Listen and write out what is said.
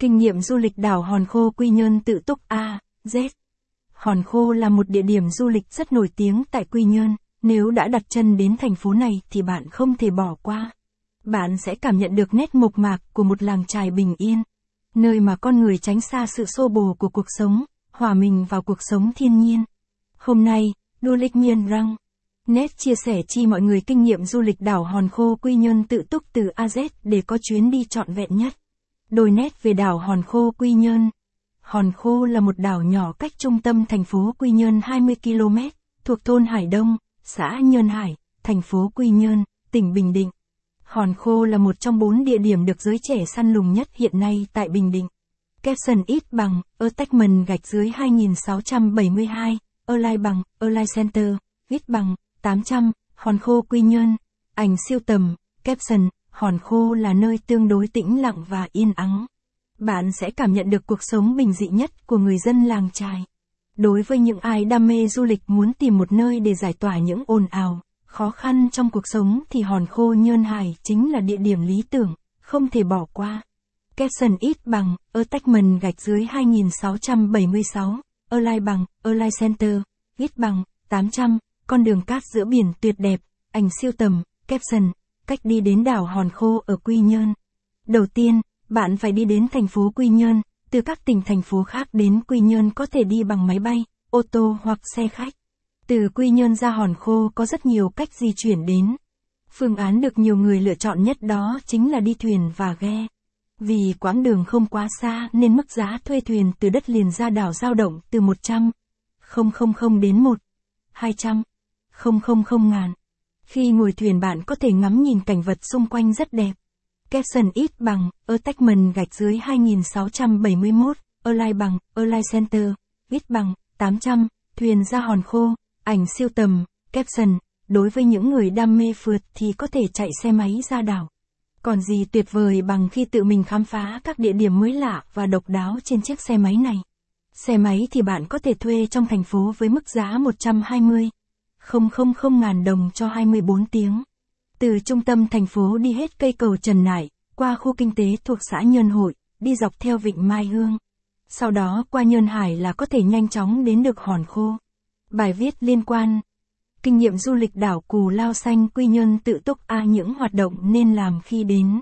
Kinh nghiệm du lịch đảo Hòn Khô Quy Nhơn tự túc A, Z. Hòn Khô là một địa điểm du lịch rất nổi tiếng tại Quy Nhơn, nếu đã đặt chân đến thành phố này thì bạn không thể bỏ qua. Bạn sẽ cảm nhận được nét mộc mạc của một làng trài bình yên, nơi mà con người tránh xa sự xô bồ của cuộc sống, hòa mình vào cuộc sống thiên nhiên. Hôm nay, Du lịch miền răng. Nét chia sẻ chi mọi người kinh nghiệm du lịch đảo Hòn Khô Quy Nhơn tự túc từ AZ để có chuyến đi trọn vẹn nhất. Đôi nét về đảo Hòn Khô Quy Nhơn. Hòn Khô là một đảo nhỏ cách trung tâm thành phố Quy Nhơn 20 km, thuộc thôn Hải Đông, xã Nhơn Hải, thành phố Quy Nhơn, tỉnh Bình Định. Hòn Khô là một trong bốn địa điểm được giới trẻ săn lùng nhất hiện nay tại Bình Định. Capson ít bằng, attachment gạch dưới 2672, Align bằng, Align Center, ít bằng, 800, Hòn Khô Quy Nhơn. Ảnh siêu tầm, caption, Hòn Khô là nơi tương đối tĩnh lặng và yên ắng. Bạn sẽ cảm nhận được cuộc sống bình dị nhất của người dân làng trài. Đối với những ai đam mê du lịch muốn tìm một nơi để giải tỏa những ồn ào, khó khăn trong cuộc sống thì Hòn Khô Nhơn Hải chính là địa điểm lý tưởng, không thể bỏ qua. Capson ít bằng, attachment gạch dưới 2676, lai bằng, Align Center, ít bằng, 800, con đường cát giữa biển tuyệt đẹp, ảnh siêu tầm, Capson, cách đi đến đảo Hòn Khô ở Quy Nhơn. Đầu tiên, bạn phải đi đến thành phố Quy Nhơn, từ các tỉnh thành phố khác đến Quy Nhơn có thể đi bằng máy bay, ô tô hoặc xe khách. Từ Quy Nhơn ra Hòn Khô có rất nhiều cách di chuyển đến. Phương án được nhiều người lựa chọn nhất đó chính là đi thuyền và ghe. Vì quãng đường không quá xa nên mức giá thuê thuyền từ đất liền ra đảo dao động từ 100 000 đến 1 200 000 ngàn. Khi ngồi thuyền bạn có thể ngắm nhìn cảnh vật xung quanh rất đẹp. Capson ít bằng, attachment gạch dưới 2671, Align bằng, Align Center, ít bằng, 800, thuyền ra hòn khô, ảnh siêu tầm, caption, đối với những người đam mê phượt thì có thể chạy xe máy ra đảo. Còn gì tuyệt vời bằng khi tự mình khám phá các địa điểm mới lạ và độc đáo trên chiếc xe máy này. Xe máy thì bạn có thể thuê trong thành phố với mức giá 120 000 ngàn đồng cho 24 tiếng. Từ trung tâm thành phố đi hết cây cầu Trần Nải, qua khu kinh tế thuộc xã Nhơn Hội, đi dọc theo vịnh Mai Hương. Sau đó qua Nhơn Hải là có thể nhanh chóng đến được Hòn Khô. Bài viết liên quan Kinh nghiệm du lịch đảo Cù Lao Xanh Quy Nhơn tự túc A à những hoạt động nên làm khi đến.